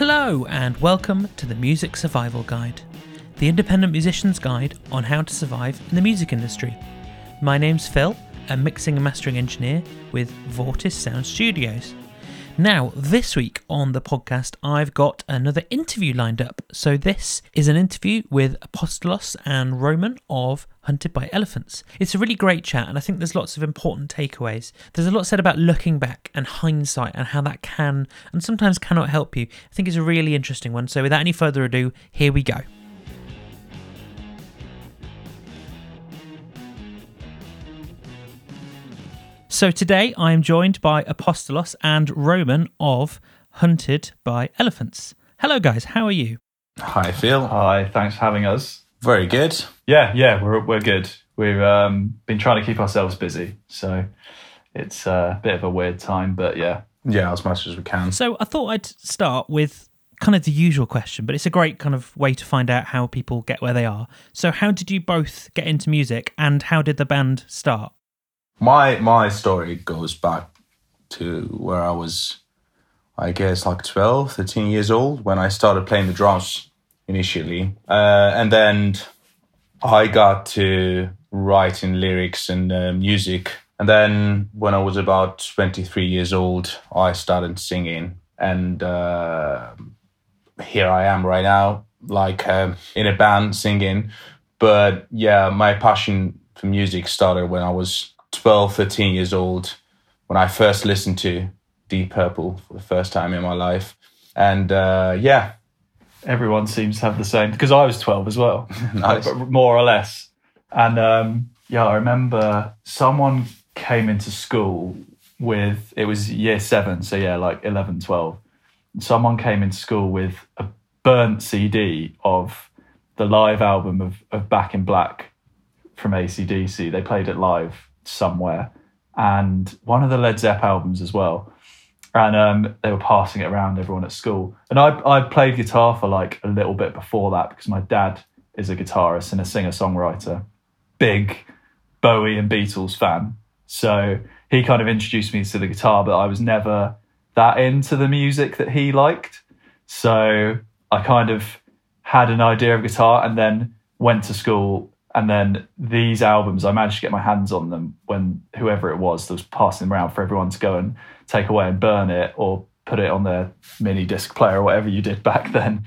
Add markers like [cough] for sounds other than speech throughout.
Hello, and welcome to the Music Survival Guide, the independent musician's guide on how to survive in the music industry. My name's Phil, a mixing and mastering engineer with Vortis Sound Studios. Now, this week on the podcast, I've got another interview lined up. So, this is an interview with Apostolos and Roman of Hunted by Elephants. It's a really great chat, and I think there's lots of important takeaways. There's a lot said about looking back and hindsight and how that can and sometimes cannot help you. I think it's a really interesting one. So, without any further ado, here we go. So today I am joined by Apostolos and Roman of Hunted by Elephants. Hello, guys. How are you? Hi, Phil. Hi, thanks for having us. Very good. Yeah, yeah, we're we're good. We've um, been trying to keep ourselves busy, so it's a bit of a weird time, but yeah. Yeah, as much as we can. So I thought I'd start with kind of the usual question, but it's a great kind of way to find out how people get where they are. So, how did you both get into music, and how did the band start? My my story goes back to where I was, I guess, like 12, 13 years old when I started playing the drums initially. Uh, and then I got to writing lyrics and uh, music. And then when I was about 23 years old, I started singing. And uh, here I am right now, like um, in a band singing. But yeah, my passion for music started when I was 12, 13 years old when I first listened to Deep Purple for the first time in my life. And uh, yeah, Everyone seems to have the same because I was 12 as well, [laughs] Nice. more or less. And um, yeah, I remember someone came into school with it was year seven, so yeah, like 11, 12. Someone came into school with a burnt CD of the live album of, of Back in Black from ACDC. They played it live somewhere, and one of the Led Zepp albums as well. And um, they were passing it around everyone at school. And I I played guitar for like a little bit before that because my dad is a guitarist and a singer songwriter, big Bowie and Beatles fan. So he kind of introduced me to the guitar, but I was never that into the music that he liked. So I kind of had an idea of guitar and then went to school. And then these albums, I managed to get my hands on them when whoever it was that was passing them around for everyone to go and take away and burn it or put it on their mini disc player or whatever you did [laughs] back then.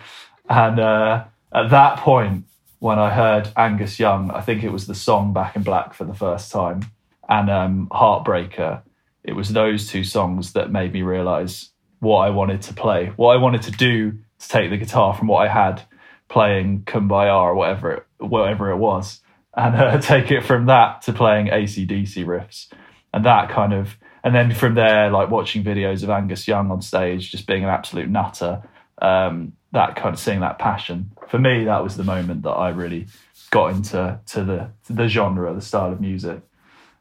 And uh, at that point, when I heard Angus Young, I think it was the song Back in Black for the first time, and um, Heartbreaker. It was those two songs that made me realize what I wanted to play, what I wanted to do to take the guitar from what I had playing Kumbaya or whatever it, whatever it was, and uh, [laughs] take it from that to playing ACDC riffs, and that kind of, and then from there, like watching videos of Angus Young on stage, just being an absolute nutter. Um, that kind of seeing that passion. For me, that was the moment that I really got into to the to the genre, the style of music,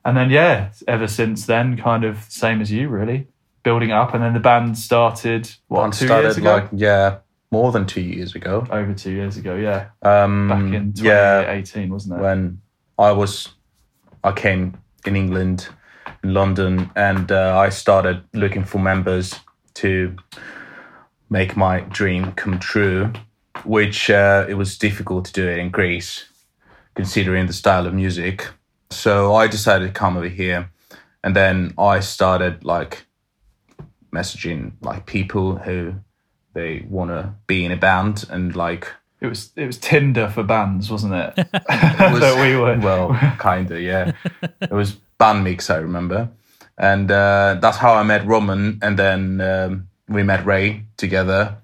and then yeah, ever since then, kind of same as you, really. Building up, and then the band started what Band two started years ago, like yeah, more than two years ago. over two years ago, yeah, Um, back in yeah, 2018, wasn't it? when I was, I came in England, in London, and uh, I started looking for members to make my dream come true. Which uh, it was difficult to do it in Greece, considering the style of music. So I decided to come over here, and then I started like messaging like people who they want to be in a band and like It was it was Tinder for bands, wasn't it? [laughs] [laughs] [laughs] that we were. well, kinda, yeah. it was BandMix, I remember, and uh, that's how I met Roman, and then um, we met Ray together,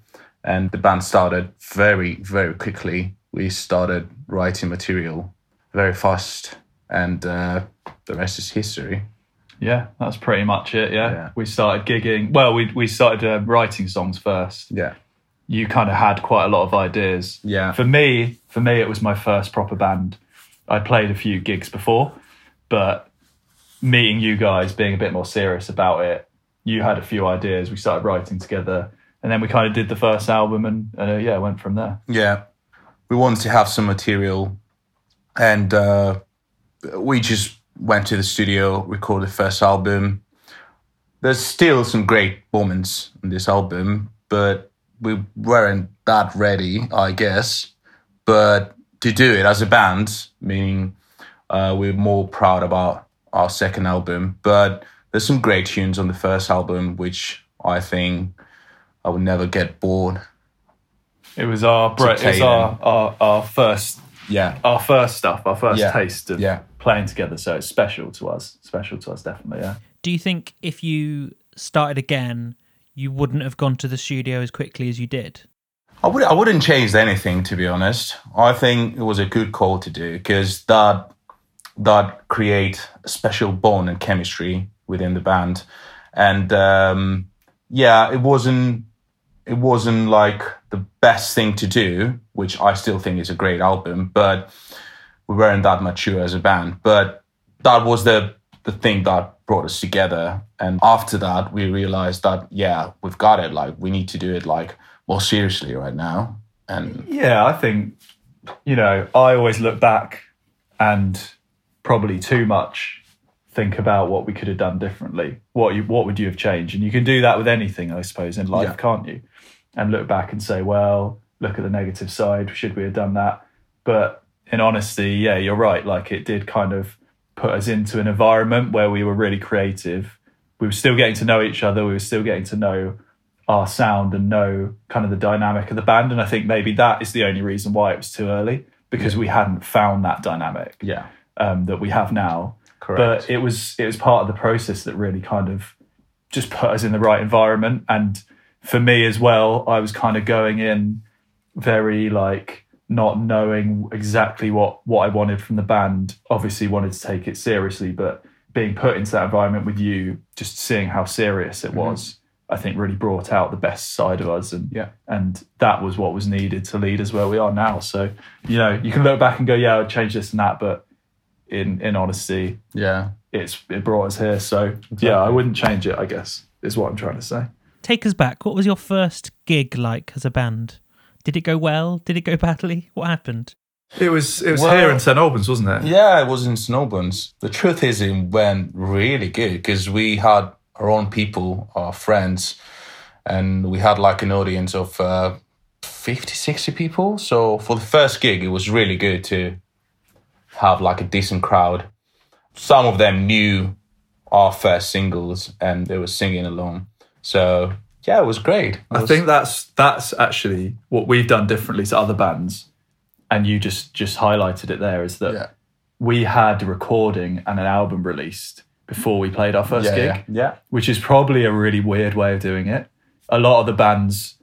and the band started very, very quickly. We started writing material very fast, and uh, the rest is history. Yeah, that's pretty much it. Yeah, Yeah. we started gigging. Well, we we started uh, writing songs first. Yeah, You kind of had quite a lot of ideas. yeah, For me, for me, it was my first proper band. I played a few gigs before, but meeting you guys, being a bit more serious about it, you had a few ideas. We started writing together, and then we kind of did the first album, and uh, yeah, went from there. yeah. We wanted to have some material, and uh, we just went to the studio, recorded the first album. There's still some great moments in this album, but we weren't that ready, I guess. But to do it as a band, meaning uh, we're more proud about our second album. But there's some great tunes on the first album, which I think I would never get bored. It was our bre- it was our, our our first Yeah, our first stuff, our first Yeah. taste of Yeah. Playing together. So it's special to us. Special to us, definitely. Yeah. Do you think if you started again, you wouldn't have gone to the studio as quickly as you did? I would I wouldn't change anything to be honest. I think it was a good call to do because that that create a special bond and chemistry within the band, and um, yeah, it wasn't it wasn't like the best thing to do, which I still think is a great album, but we weren't that mature as a band. But that was the the thing that brought us together. And after that, we realized that yeah, we've got it. Like we need to do it like more seriously right now. And Yeah, I think you know, I always look back and probably too much think about what we could have done differently. What you what would you have changed? And you can do that with anything, I suppose, in life, Yeah. can't you? And look back and say, well, look at the negative side. Should we have done that? But in honesty, yeah, you're right. Like it did kind of put us into an environment where we were really creative. We were still getting to know each other. We were still getting to know our sound and know kind of the dynamic of the band. And I think maybe that is the only reason why it was too early because we hadn't found that dynamic yeah, um, that we have now. correct. But it was it was part of the process that really kind of just put us in the right environment. And for me as well, I was kind of going in very like not knowing exactly what what I wanted from the band. Obviously, wanted to take it seriously, but being put into that environment with you, just seeing how serious it mm-hmm. was, I think really brought out the best side of us. And Yeah. and that was what was needed to lead us where we are now. So you know, you can look back and go, yeah, I'd change this and that, but in in honesty, yeah. it's it brought us here. So yeah, I wouldn't change it. I guess is what I'm trying to say. Take us back. What was your first gig like as a band? Did it go well? Did it go badly? What happened? It was it was Well- here in St Albans, wasn't it? Yeah, it was in Snowbones. The truth is, it went really good because we had our own people, our friends, and we had like an audience of uh, 50, 60 people. So for the first gig, it was really good to have like a decent crowd. Some of them knew our first singles and they were singing along. So yeah, it was great. It I was- think that's that's actually what we've done differently to other bands, and you just just highlighted it there. Is that Yeah. we had a recording and an album released before we played our first yeah, gig. yeah, yeah. which is probably a really weird way of doing it. A lot of the bands,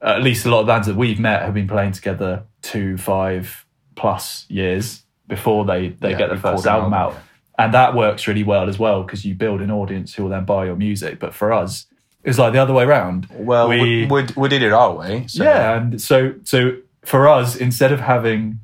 at least a lot of bands that we've met, have been playing together two, five plus years before they, they get their first album album, out. And that works really well as well because you build an audience who will then buy your music. But for us, it's like the other way around. Well, we, we, we did it our way. So yeah, and so so for us, instead of having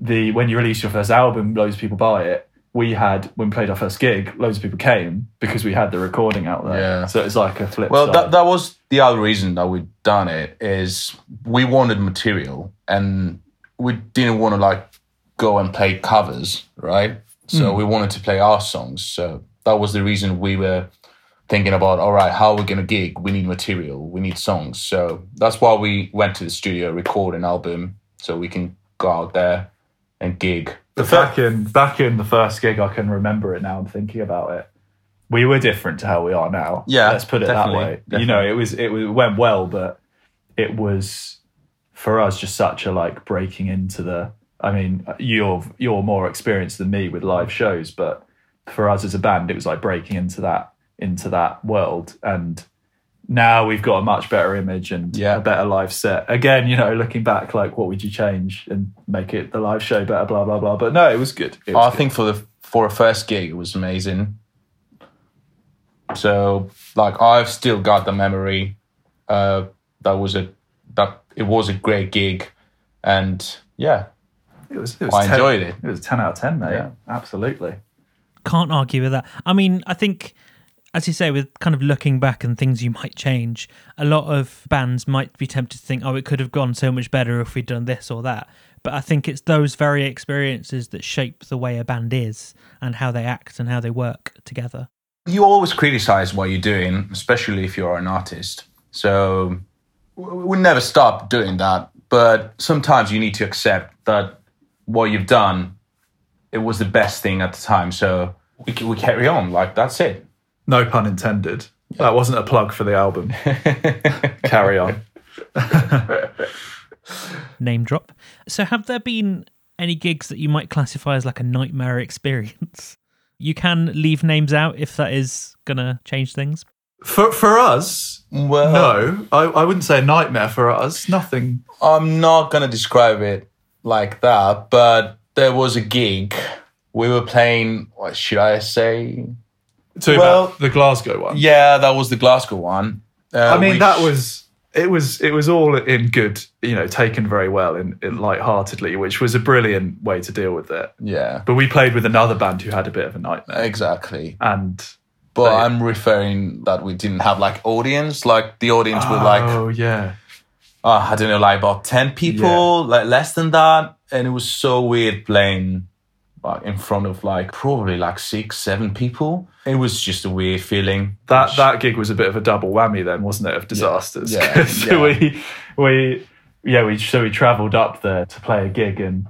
the when you release your first album, loads of people buy it. We had when we played our first gig, loads of people came because we had the recording out there. Yeah. So it's like a flip. Well, side. that, that was the other reason that we done it is we wanted material and we didn't want to like go and play covers, right? So hmm. we wanted to play our songs. So that was the reason we were thinking about, all right, how are we going to gig? We need material, we need songs. So that's why we went to the studio, record an album so we can go out there and gig. But back in back in the first gig, I can remember it now. I'm thinking about it. We were different to how we are now. Yeah, let's put it that way. You know, it was it, was, it went well, but it was for us just such a like breaking into the. I mean, you're you're more experienced than me with live shows, but for us as a band, it was like breaking into that into that world and now we've got a much better image and Yeah. a better live set. Again, you know, looking back, like what would you change and make it the live show better? Blah blah blah. But no, it was good. It was I good. think for the for a first gig, it was amazing. So like I've still got the memory. Uh, that was a that it was a great gig, and yeah, it was. It was I 10 enjoyed it. It was ten out of ten, mate. Yeah. Absolutely. Can't argue with that. I mean, I think, as you say, with kind of looking back and things you might change, a lot of bands might be tempted to think, oh, it could have gone so much better if we'd done this or that. But I think it's those very experiences that shape the way a band is and how they act and how they work together. you always criticize what you're doing, especially if you're an artist. So we never stop doing that. But sometimes you need to accept that what you've done, it was the best thing at the time. So we, we carry on. Like, that's it. No pun intended. That wasn't a plug for the album. [laughs] Carry on. [laughs] Name drop. So, have there been any gigs that you might classify as like a nightmare experience? You can leave names out if that is gonna change things. For for us, Well, no, I, I wouldn't say a nightmare for us. Nothing. I'm not gonna describe it like that, but there was a gig. We were playing. What should I say? To Well- about the Glasgow one. Yeah, that was the Glasgow one. Uh, I mean, which- that was it was it was all in good, you know, taken very well in, in light-heartedly, which was a brilliant way to deal with it. yeah, But we played with another band who had a bit of a nightmare, exactly. and But Right. I'm referring that we didn't have like audience. Like the audience were like, oh yeah, uh, I don't know, like about ten people, like less than that, and it was so weird playing like in front of like probably like six, seven people. It was just a weird feeling. that Which- that gig was a bit of a double whammy then, wasn't it, of disasters? Yeah, [laughs] yeah. we we yeah we so we travelled up there to play a gig and.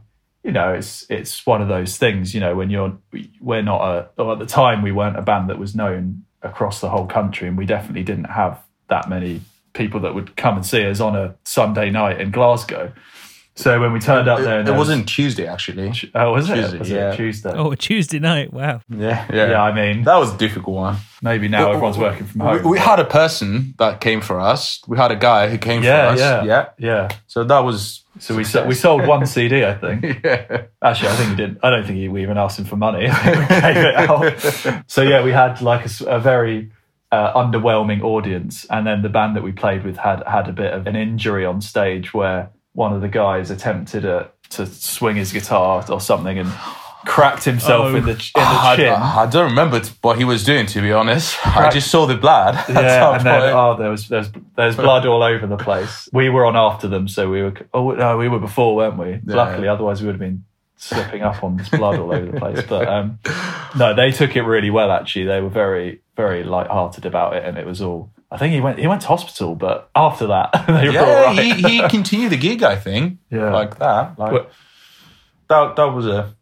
You know, it's it's one of those things. You know, when you're we're not a or at the time we weren't a band that was known across the whole country, and we definitely didn't have that many people that would come and see us on a Sunday night in Glasgow. So when we turned up there, It, there it was- wasn't Tuesday actually. Oh, was it? Tuesday, was yeah. it Tuesday? Oh, Tuesday night. Wow. Yeah, yeah. Yeah, I mean, that was a difficult one. maybe now everyone's working from home. we had a person that came for us. We had a guy who came yeah, for us. yeah, yeah. yeah. So that was So we so, we sold one CD, I think. [laughs] yeah. Actually, I think he didn't. I don't think we even asked him for money. I think we gave it out. So yeah, we had like a very uh, underwhelming audience, and then the band that we played with had had a bit of an injury on stage where one of the guys attempted uh to swing his guitar or something and cracked himself Oh. in the in the I, chin. I don't remember what he was doing to be honest. I just saw the blood. yeah, and then point. oh, there was there's there's blood all over the place. [laughs] We were on after them, so we were. Oh no, we were before, weren't we? Yeah. Luckily, otherwise we would have been slipping up on this blood all over the place. But [laughs] um, no, they took it really well. Actually, they were very very light-hearted about it, and it was all. I think he went he went to hospital, but after that [laughs] they were all yeah, he, he continued the gig. I think Yeah. like that. Like But- that. That was a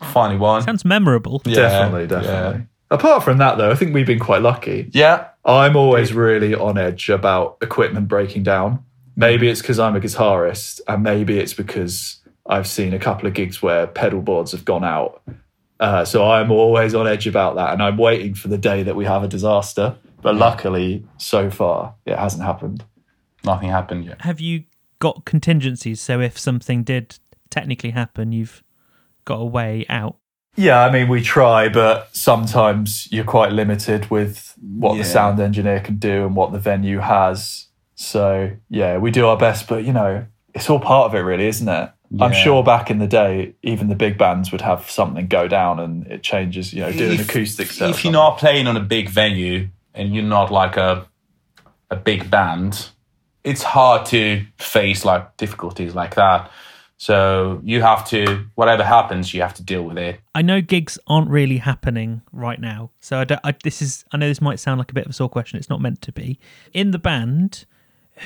funny one. Sounds memorable. Yeah, definitely, definitely. Apart from that, though, I think we've been quite lucky. Yeah. I'm always really on edge about equipment breaking down. Maybe it's because I'm a guitarist, and maybe it's because I've seen a couple of gigs where pedal boards have gone out. Uh, so I'm always on edge about that, and I'm waiting for the day that we have a disaster. But luckily, so far, it hasn't happened. Nothing happened yet. Have you got contingencies? So if something did technically happen, you've got a way out. Yeah, I mean, we try, but sometimes you're quite limited with what Yeah. the sound engineer can do and what the venue has. So, yeah, we do our best, but you know, it's all part of it, really, isn't it? I'm sure back in the day, even the big bands would have something go down and it changes, you know, do an acoustic set. If you're not playing on a big venue and you're not like a a big band, it's hard to face like difficulties like that. So you have to whatever happens, you have to deal with it. I know gigs aren't really happening right now, so I, don't, I this is I know this might sound like a bit of a sore question. It's not meant to be. In the band,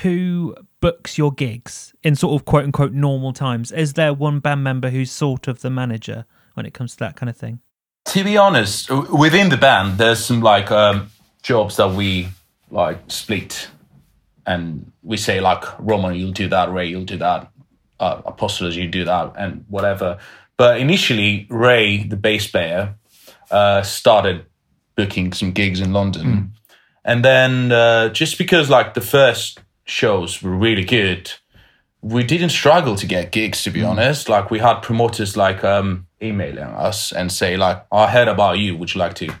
who books your gigs in sort of quote unquote normal times? Is there one band member who's sort of the manager when it comes to that kind of thing? To be honest, within the band, there's some like um, jobs that we like split, and we say like Roman, you'll do that, Ray, you'll do that, uh, Apostolos, you do that, and whatever. But initially, Ray, the bass player, uh, started booking some gigs in London, and then uh, just because like the first shows were really good, we didn't struggle to get gigs to be honest. Like we had promoters like um emailing us and say like i heard about you. Would you like to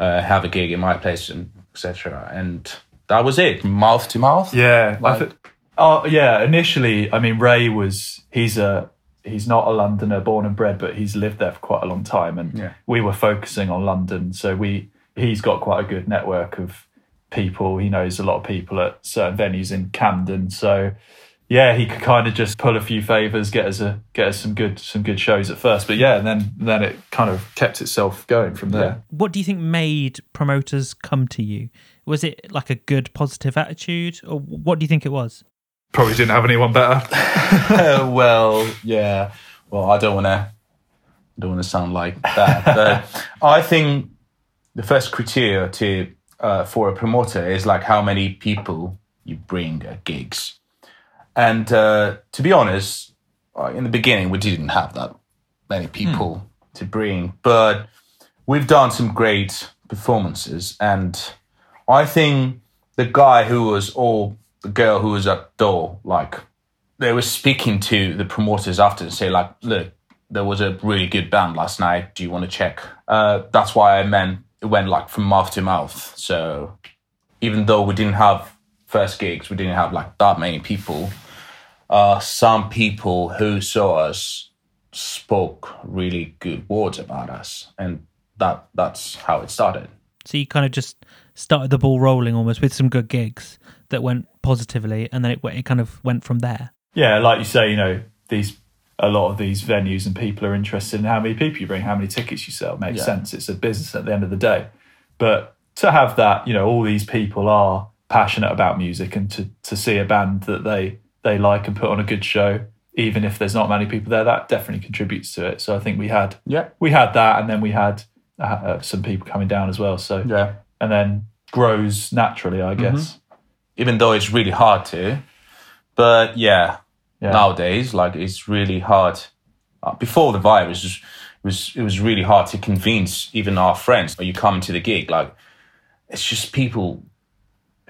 uh, have a gig in my place and etc and that was it mouth to mouth Yeah, Like- oh yeah. Initially, I mean, Ray was he's a he's not a Londoner, born and bred, but he's lived there for quite a long time, and Yeah. we were focusing on London. So we he's got quite a good network of people. He knows a lot of people at certain venues in Camden. So yeah, he could kind of just pull a few favors, get us a get us some good some good shows at first. But yeah, and then then it kind of kept itself going from there. What do you think made promoters come to you? Was it like a good positive attitude, or what do you think it was? Probably didn't have anyone better. [laughs] [laughs] well, yeah. Well, I don't want to don't want to sound like that, but I think the first criteria to uh, for a promoter is like how many people you bring at gigs. And uh, to be honest, in the beginning, we didn't have that many people to bring, but we've done some great performances. And I think the guy who was, or the girl who was at the door, like, they were speaking to the promoters after and say, like, look, there was a really good band last night. Do you want to check? Uh, that's why I meant it went like from mouth to mouth. So even though we didn't have first gigs, we didn't have like that many people. Uh, some people who saw us spoke really good words about us, and that that's how it started. So you kind of just started the ball rolling almost with some good gigs that went positively, and then it it kind of went from there. Yeah, like you say, you know, these a lot of these venues and people are interested in how many people you bring, how many tickets you sell. Makes Yeah. sense. It's a business at the end of the day. But to have that, you know, all these people are passionate about music and to, to see a band that they they like and put on a good show, even if there's not many people there, that definitely contributes to it. So I think we had Yeah, we had that, and then we had uh, uh, some people coming down as well. So yeah. and then grows naturally, I guess. Even though it's really hard to, but yeah, Yeah. nowadays like it's really hard. Uh, before the virus, it was it was really hard to convince even our friends. When you come to the gig, like it's just people.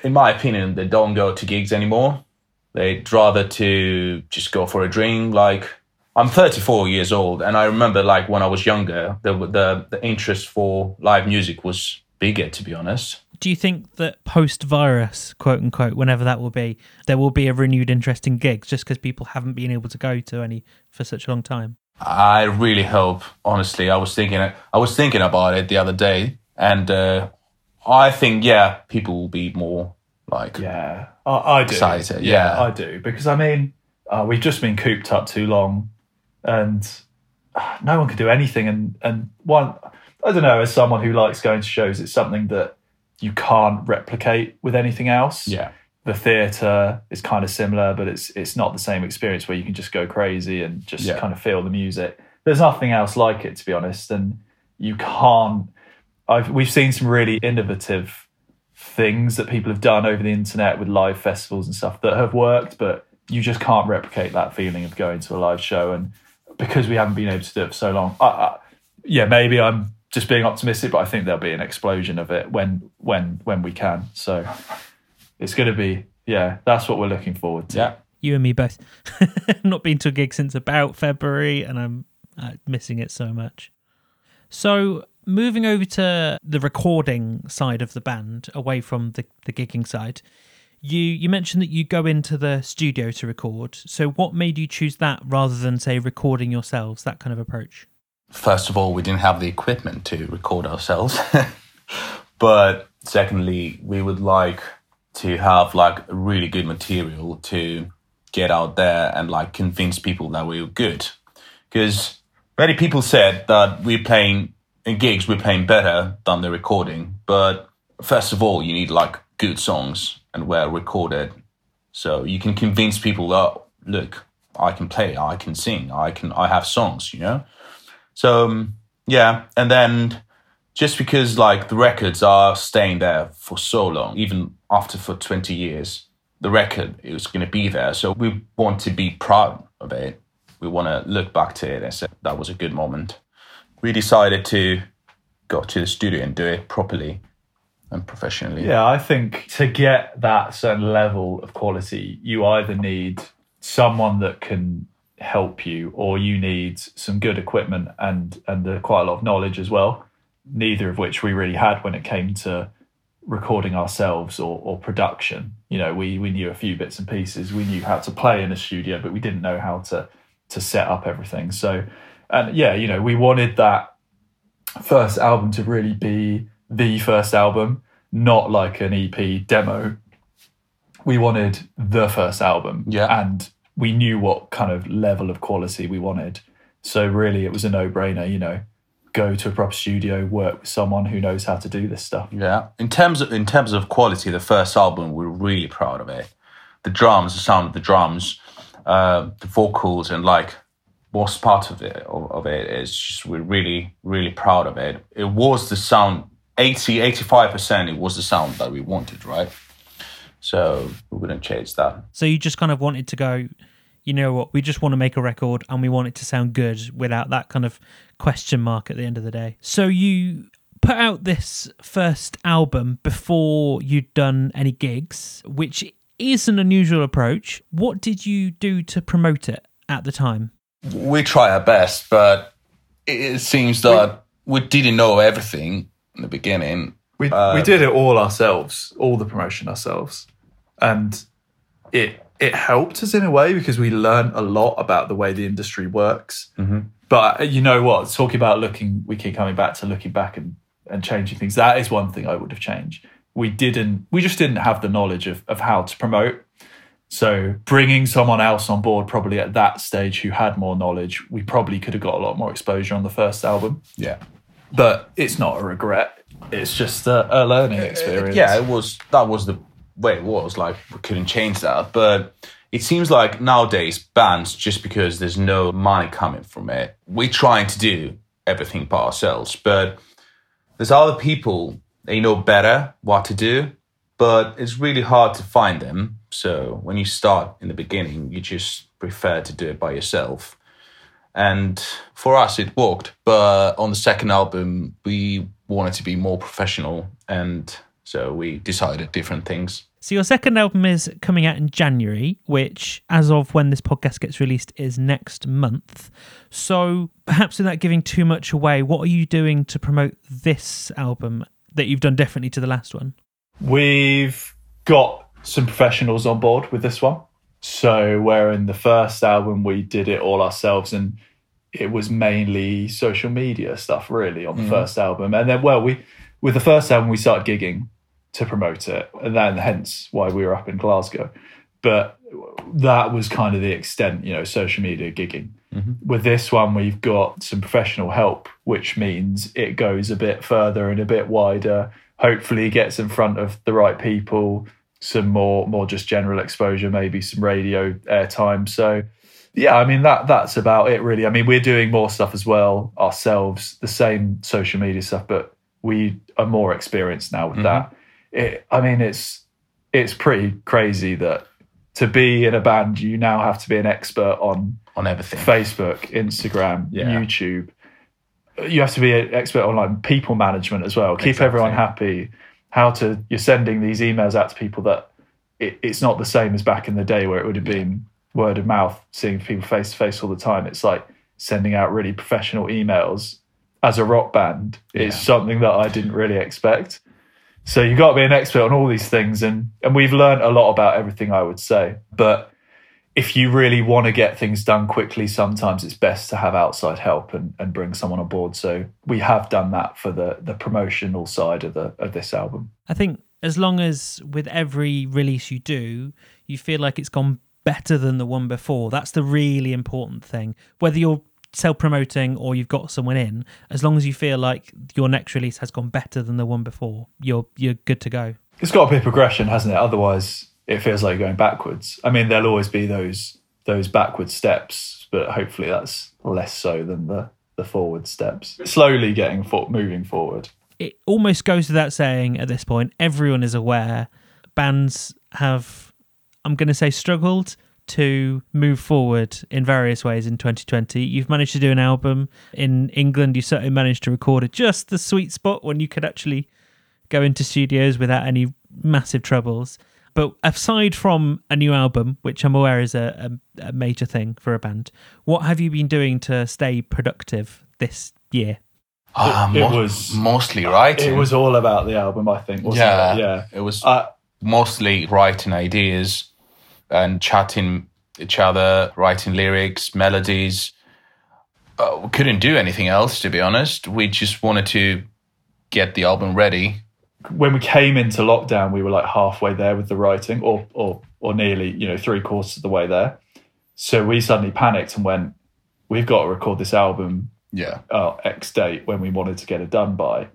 In my opinion, they don't go to gigs anymore. They'd rather to just go for a drink. Like I'm 34 years old, and I remember like when I was younger, the the, the interest for live music was bigger. To be honest, Do you think that post virus, quote unquote, whenever that will be, there will be a renewed interest in gigs just because people haven't been able to go to any for such a long time? I really hope. Honestly, I was thinking I was thinking about it the other day, and uh, I think yeah, people will be more like Yeah, I, I do. Excited, yeah. I do because I mean uh, we've just been cooped up too long, and uh, no one can do anything. And and one, I don't know. As someone who likes going to shows, it's something that you can't replicate with anything else. yeah, the theatre is kind of similar, but it's it's not the same experience where you can just go crazy and just Yeah. kind of feel the music. There's nothing else like it, to be honest, and you can't. I've we've seen some really innovative things that people have done over the internet with live festivals and stuff that have worked, but you just can't replicate that feeling of going to a live show. And because we haven't been able to do it for so long, I, I, yeah, maybe I'm just being optimistic, but I think there'll be an explosion of it when when when we can. So it's going to be yeah, that's what we're looking forward to. yeah. You and me both. [laughs] Not been to a gig since about February, and I'm uh, missing it so much. So, moving over to the recording side of the band, away from the, the gigging side, you you mentioned that you go into the studio to record. So, what made you choose that rather than say recording yourselves? That kind of approach. First of all, we didn't have the equipment to record ourselves, [laughs] but secondly, we would like to have like really good material to get out there and like convince people that we were good. Because many people said that we're playing in gigs, we're playing better than the recording. But first of all, you need like good songs and well recorded. So you can convince people that, look, I can play, I can sing, I can, I have songs, you know? So um, yeah, and then just because like the records are staying there for so long, even after for twenty years, the record is going to be there. So we want to be proud of it. We want to look back to it and say that was a good moment. We decided to go to the studio and do it properly and professionally. Yeah, I think to get that certain level of quality, you either need someone that can help you or you need some good equipment and and uh, quite a lot of knowledge as well. Neither of which we really had when it came to recording ourselves or, or production. You know, we we knew a few bits and pieces. We knew how to play in a studio, but we didn't know how to to set up everything. So, and yeah, you know, we wanted that first album to really be the first album, not like an EP demo. we wanted the first album. Yeah. And we knew what kind of level of quality we wanted. So really it was a no-brainer, you know, go to a proper studio, work with someone who knows how to do this stuff. Yeah. In terms of in terms of quality, the first album we're really proud of it. The drums, the sound of the drums, uh, the vocals, and like what's part of it of, of it is just we're really really proud of it. It was the sound 80 85 percent. It was the sound that we wanted, right? So we wouldn't change that. So you just kind of wanted to go, you know what, we just want to make a record and we want it to sound good without that kind of question mark at the end of the day. So you put out this first album before you'd done any gigs, which is an unusual approach. What did you do to promote it at the time? We try our best, but it seems that we didn't know everything in the beginning. We we did it all ourselves, all the promotion ourselves, and it it helped us in a way because we learned a lot about the way the industry works. But uh, you know what? Talking about looking, we keep coming back to looking back and and changing things. That is one thing I would have changed. We didn't. We just didn't have the knowledge of of how to promote. So bringing someone else on board, probably at that stage, who had more knowledge, we probably could have got a lot more exposure on the first album. Yeah. But it's not a regret. It's just a, a learning uh, uh, experience. Yeah, it was that was the way it was. Like we couldn't change that. But it seems like nowadays bands, just because there's no money coming from it, we're trying to do everything by ourselves. But there's other people they know better what to do, but it's really hard to find them. So when you start in the beginning, you just prefer to do it by yourself. And for us, it worked. But on the second album, we wanted to be more professional. And so we decided different things. So your second album is coming out in January, which, as of when this podcast gets released, is next month. So perhaps without giving too much away, what are you doing to promote this album that you've done differently to the last one? We've got some professionals on board with this one. So, where in the first album we did it all ourselves and it was mainly social media stuff, really, on the mm-hmm. first album. And then, well, we with the first album we started gigging to promote it, and then hence why we were up in Glasgow. But that was kind of the extent, you know, social media gigging. Mm-hmm. With this one, we've got some professional help, which means it goes a bit further and a bit wider. Hopefully, gets in front of the right people. Some more, more just general exposure, maybe some radio airtime. So, yeah, I mean that that's about it, really. I mean, we're doing more stuff as well ourselves, the same social media stuff, but we are more experienced now with mm-hmm. that. It, I mean, it's it's pretty crazy that to be in a band, you now have to be an expert on On everything. Facebook, Instagram, Yeah. YouTube. You have to be an expert on like people management as well. Keep Exactly. everyone happy. How to you're sending these emails out to people that it, it's not the same as back in the day where it would have been word of mouth, seeing people face to face all the time. It's like sending out really professional emails as a rock band is something that I didn't really expect. So you've got to be an expert on all these things, and and we've learned a lot about everything. I would say, but if you really want to get things done quickly, sometimes it's best to have outside help and, and bring someone on board. So we have done that for the the promotional side of the of this album. I think as long as with every release you do, you feel like it's gone better than the one before, that's the really important thing. Whether you're self promoting or you've got someone in, as long as you feel like your next release has gone better than the one before, you're you're good to go. It's got to be a progression, hasn't it? Otherwise, it feels like going backwards. I mean, there'll always be those those backward steps, but hopefully that's less so than the the forward steps. Slowly getting for, moving forward. It almost goes without saying at this point, everyone is aware bands have, I'm going to say, struggled to move forward in various ways in 2020. You've managed to do an album in England. You certainly managed to record at just the sweet spot when you could actually go into studios without any massive troubles. But aside from a new album, which I'm aware is a, a, a major thing for a band, what have you been doing to stay productive this year? Ah, It- it mo- was- mostly writing. It was all about the album, I think. Wasn't yeah, it? yeah. It was Uh, mostly writing ideas and chatting each other, writing lyrics, melodies. Uh, we couldn't do anything else, to be honest. We just wanted to get the album ready when we came into lockdown, we were like halfway there with the writing, or or or nearly, you know, three quarters of the way there. So we suddenly panicked and went, "We've got to record this album Yeah. uh, X date when we wanted to get it done by,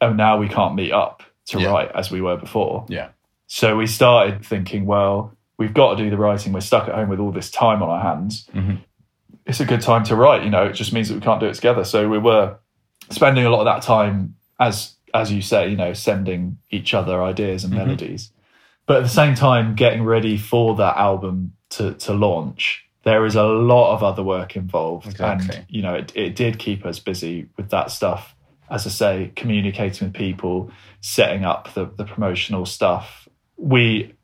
and now we can't meet up to Yeah. write as we were before." Yeah. So we started thinking, well, we've got to do the writing. We're stuck at home with all this time on our hands. Mhm. It's a good time to write. You know, it just means that we can't do it together. So we were spending a lot of that time, as as you say, you know, sending each other ideas and Mhm. melodies, but at the same time, getting ready for that album to to launch. There is a lot of other work involved, Exactly. and you know, it, it did keep us busy with that stuff. As I say, communicating with people, setting up the, the promotional stuff. We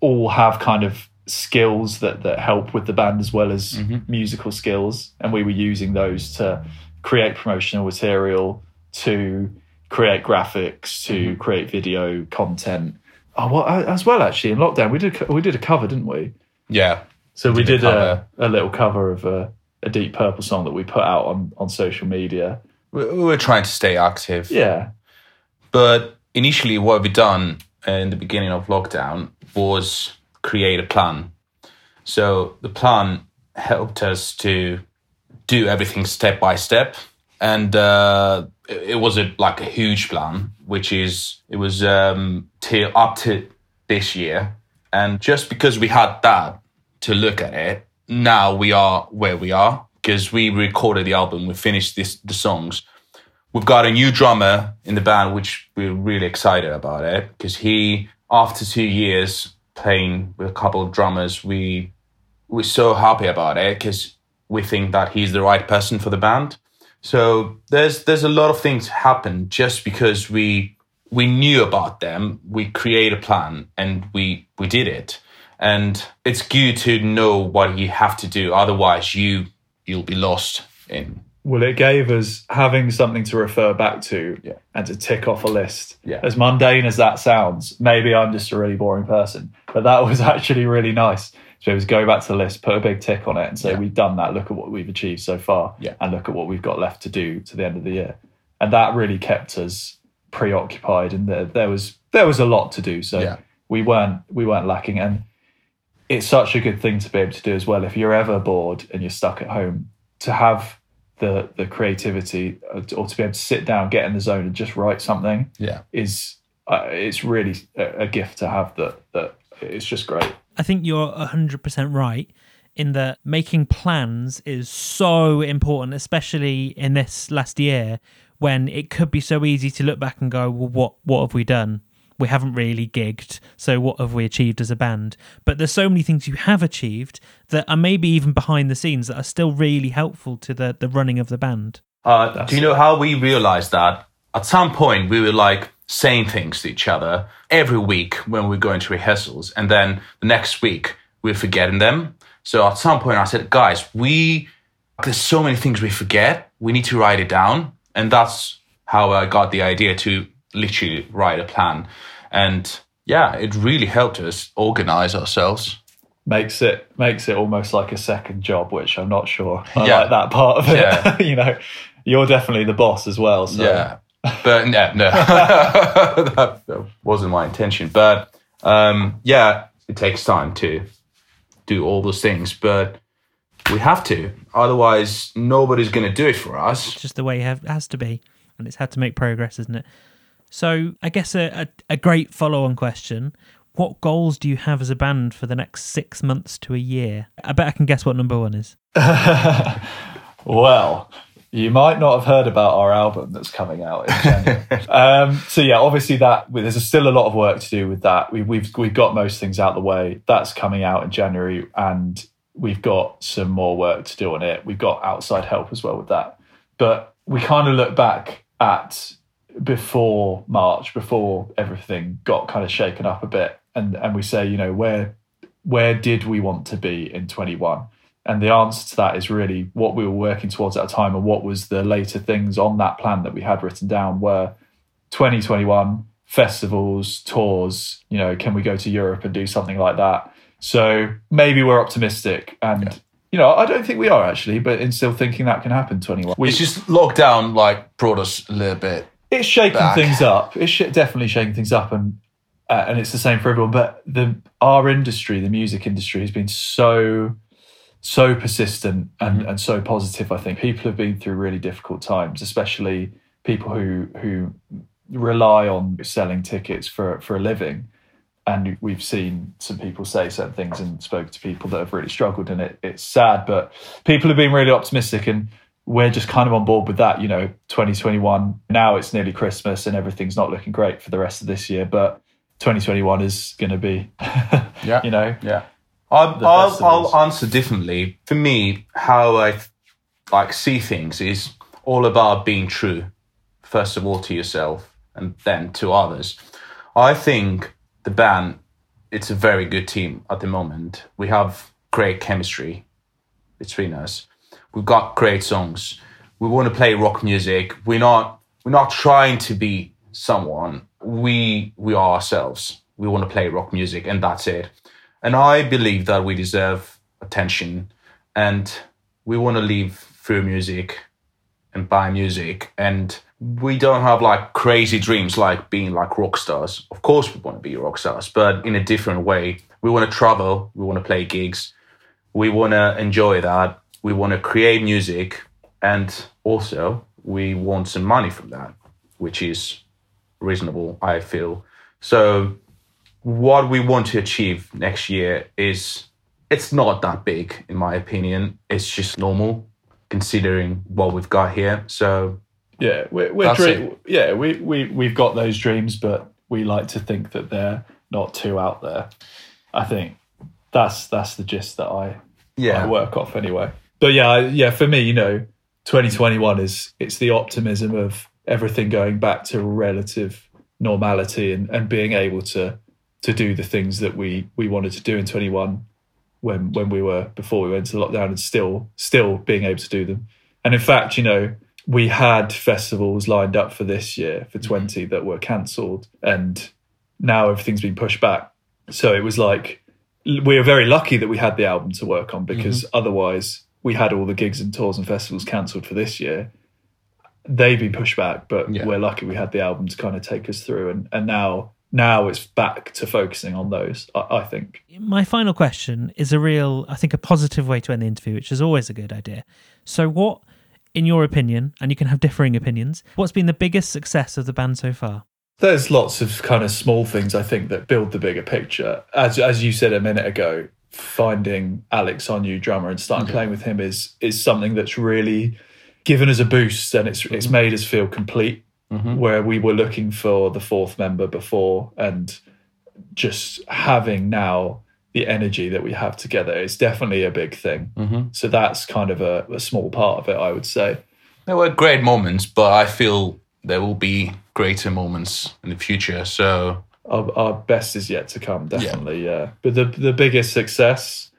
all have kind of skills that, that help with the band as well as Mhm. musical skills. And we were using those to create promotional material, to create graphics, to create video content. Oh, well, as well, actually, in lockdown, we did, we did a cover, didn't we? Yeah. So we did did a a, a little cover of a, a Deep Purple song that we put out on, on social media. We, we were trying to stay active. Yeah. But initially, what we done in the beginning of lockdown was create a plan. So the plan helped us to do everything step by step, and uh, it it was a like a huge plan, which is it was um, till up to this year, and just because we had that to look at it, now we are where we are because we recorded the album, we finished this the songs, we've got a new drummer in the band, which we're really excited about it because he, after two years playing with a couple of drummers, we we're so happy about it because we think that he's the right person for the band. So there's there's a lot of things happen just because we we knew about them, we create a plan and we we did it. And it's good to know what you have to do, otherwise you you'll be lost in Well, it gave us having something to refer back to Yeah. and to tick off a list. Yeah. As mundane as that sounds, maybe I'm just a really boring person, but that [laughs] was actually really nice. So it was go back to the list, put a big tick on it, and say Yeah. we've done that. Look at what we've achieved so far, Yeah. and look at what we've got left to do to the end of the year. And that really kept us preoccupied, and there, there was there was a lot to do. So Yeah. we weren't we weren't lacking, and it's such a good thing to be able to do as well. If you're ever bored and you're stuck at home, to have the the creativity uh, or to be able to sit down, get in the zone, and just write something yeah. is uh, it's really a, a gift to have. That that it's just great. I think you're 100% right in that making plans is so important, especially in this last year when it could be so easy to look back and go, well, what, what have we done? We haven't really gigged, so what have we achieved as a band? But there's so many things you have achieved that are maybe even behind the scenes that are still really helpful to the, the running of the band. Uh, do you know how we realized that? At some point, we were like saying things to each other every week when we go into rehearsals, and then the next week we're forgetting them. So at some point, I said, "Guys, we there's so many things we forget. We need to write it down." And that's how I got the idea to literally write a plan. And yeah, it really helped us organize ourselves. Makes it makes it almost like a second job, which I'm not sure I Yeah. like that part of it. Yeah. [laughs] you know, you're definitely the boss as well. So Yeah, but no, no, [laughs] that, wasn't my intention. But um, yeah, it takes time to do all those things, but we have to. Otherwise, nobody's going to do it for us. It's just the way it have- has to be, and it's had to make progress, isn't it? So, I guess a, a, a great follow on question What goals do you have as a band for the next six months to a year? I bet I can guess what number one is. [laughs] Well, you might not have heard about our album that's coming out in January. [laughs] um, so yeah, obviously that there's still a lot of work to do with that. We, we've we've got most things out the way. That's coming out in January, and we've got some more work to do on it. We've got outside help as well with that. But we kind of look back at before March, before everything got kind of shaken up a bit, and and we say, you know, where where did we want to be in 21? And the answer to that is really what we were working towards at a time and what was the later things on that plan that we had written down were 2021 festivals, tours, you know, can we go to Europe and do something like that? So maybe we're optimistic and you know, I don't think we are actually, but in still thinking that can happen 21. We, It's just lockdown, like brought us a little bit. it's shaking Back. things up. It's sh- definitely shaking things up, and uh, and it's the same for everyone. But the our industry, the music industry, has been so so persistent and, mm-hmm. and so positive. I think people have been through really difficult times, especially people who who rely on selling tickets for for a living. And we've seen some people say certain things and spoke to people that have really struggled, and it, it's sad. But people have been really optimistic, and we're just kind of on board with that. You know, 2021. Now it's nearly Christmas, and everything's not looking great for the rest of this year. But 2021 is going to be, [laughs] Yeah. you know, Yeah. I'll, I'll. I'll answer differently. For me, how I like see things is all about being true. First of all, to yourself, and then to others. I think the band, it's a very good team at the moment. We have great chemistry between us. We've got great songs. We want to play rock music. We're not we're not trying to be someone. We we are ourselves. We want to play rock music and that's it. And I believe that we deserve attention and we want to live through music and by music and we don't have like crazy dreams like being like rock stars. Of course we want to be rock stars, but in a different way. We want to travel, we want to play gigs, we want to enjoy that. We want to create music and also we want some money from that, which is reasonable, I feel. So what we want to achieve next year is it's not that big in my opinion. It's just normal considering what we've got here. So Yeah, we're, we're dream- yeah we, we we've got those dreams, but we like to think that they're not too out there. I think that's that's the gist that I, I work off anyway. But yeah, yeah, for me, you know, 2021 is it's the optimism of everything going back to relative normality and, and being able to to do the things that we we wanted to do in 21 when when we were before we went into lockdown and still still being able to do them. And in fact, you know, we had festivals lined up for this year for mm-hmm. 20 that were cancelled and now everything's been pushed back. So it was like we were very lucky that we had the album to work on mm-hmm. because otherwise we had all the gigs and tours and festivals cancelled for this year. They've been pushed back, but Yeah. we're lucky we had the album to kind of take us through and, and now now it's back to focusing on those, I, I think. My final question is a real, I think, a positive way to end the interview, which is always a good idea. So, what, in your opinion, and you can have differing opinions, what's been the biggest success of the band so far? There's lots of kind of small things I think that build the bigger picture. As as you said a minute ago, finding Alex our new drummer and starting mm-hmm. playing with him is is something that's really given us a boost and it's it's mm-hmm. made us feel complete. Mm-hmm. Where we were looking for the fourth member before and just having now the energy that we have together is definitely a big thing. Mm-hmm. So that's kind of a, a small part of it, I would say. There were great moments, but I feel there will be greater moments in the future. So our, our best is yet to come definitely yeah. but the the biggest success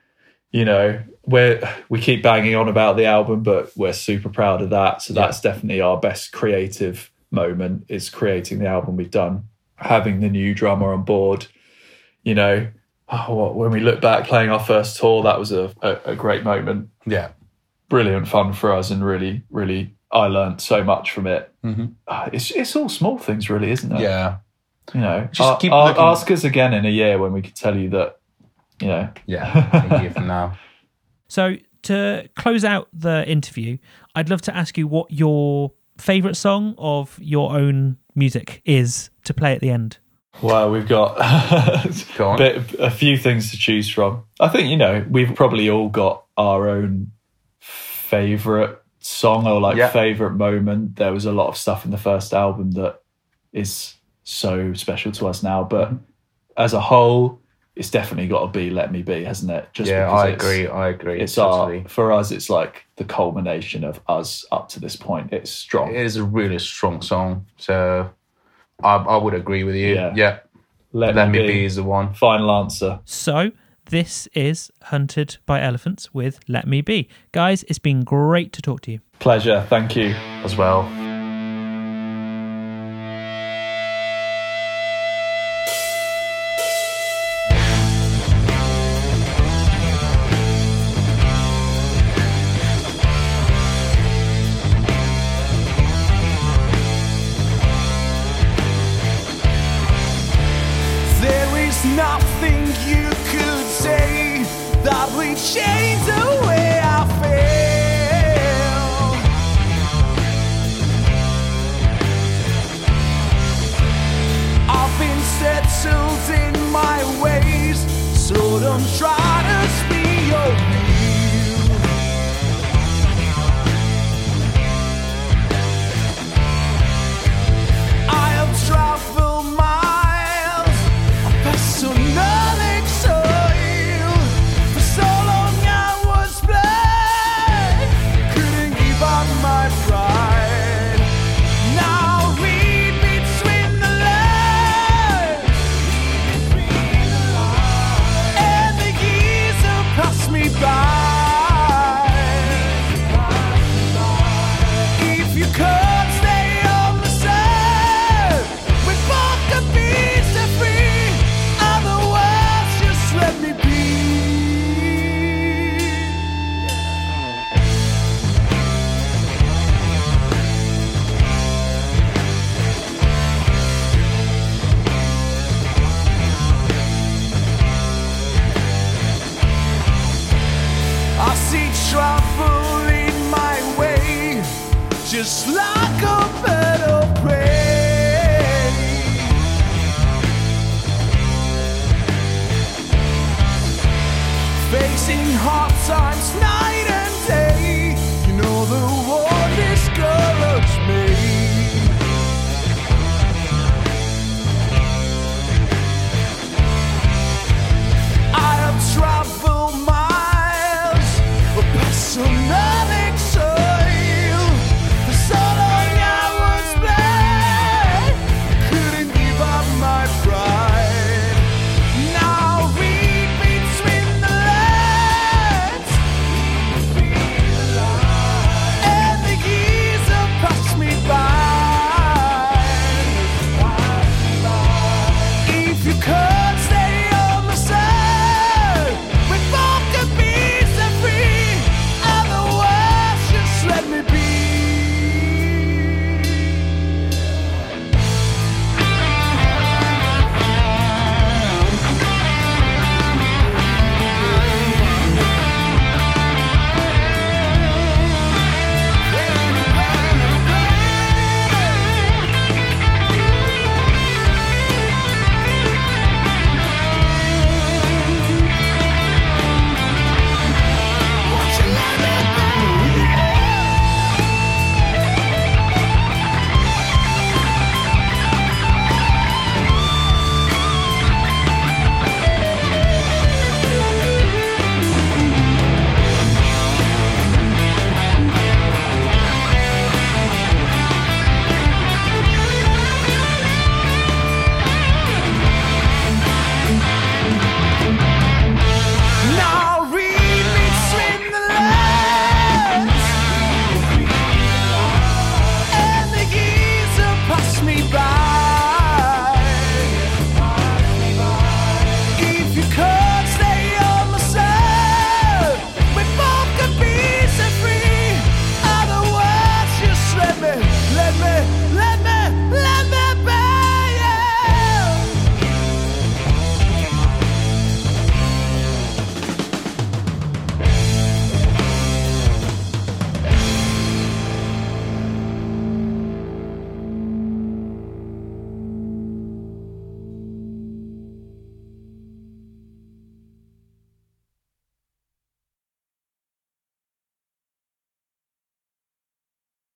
you know where we keep banging on about the album but we're super proud of that so that's definitely our best creative moment is creating the album we've done. Having the new drummer on board you know oh, when we look back playing our first tour that was a, a, a great moment. Yeah, brilliant fun for us and really really i learned so much from it. Mhm. Ah, it's, it's all small things really isn't it? Yeah, you know, Just a- keep a- looking- ask us again in a year when we can tell you that, you know, yeah. [laughs] A year from now. So, to close out the interview, I'd love to ask you what your favourite song of your own music is to play at the end. well, we've got [laughs] Go bit, a few things to choose from. I think, you know, we've probably all got our own favorite song or like Yeah. favorite moment. There was a lot of stuff in the first album that is so special to us now, but as a whole, it's definitely got to be "Let Me Be," hasn't it? Just yeah, because I agree. I agree. it's totally. our for us it's like the culmination of us up to this point it's strong It is a really strong song. So I, I would agree with you. Yeah. Yeah. let, Let me be is the one. final answer So, this is Hunted by Elephants with Let Me Be. Guys, it's been great to talk to you. pleasure thank you as well.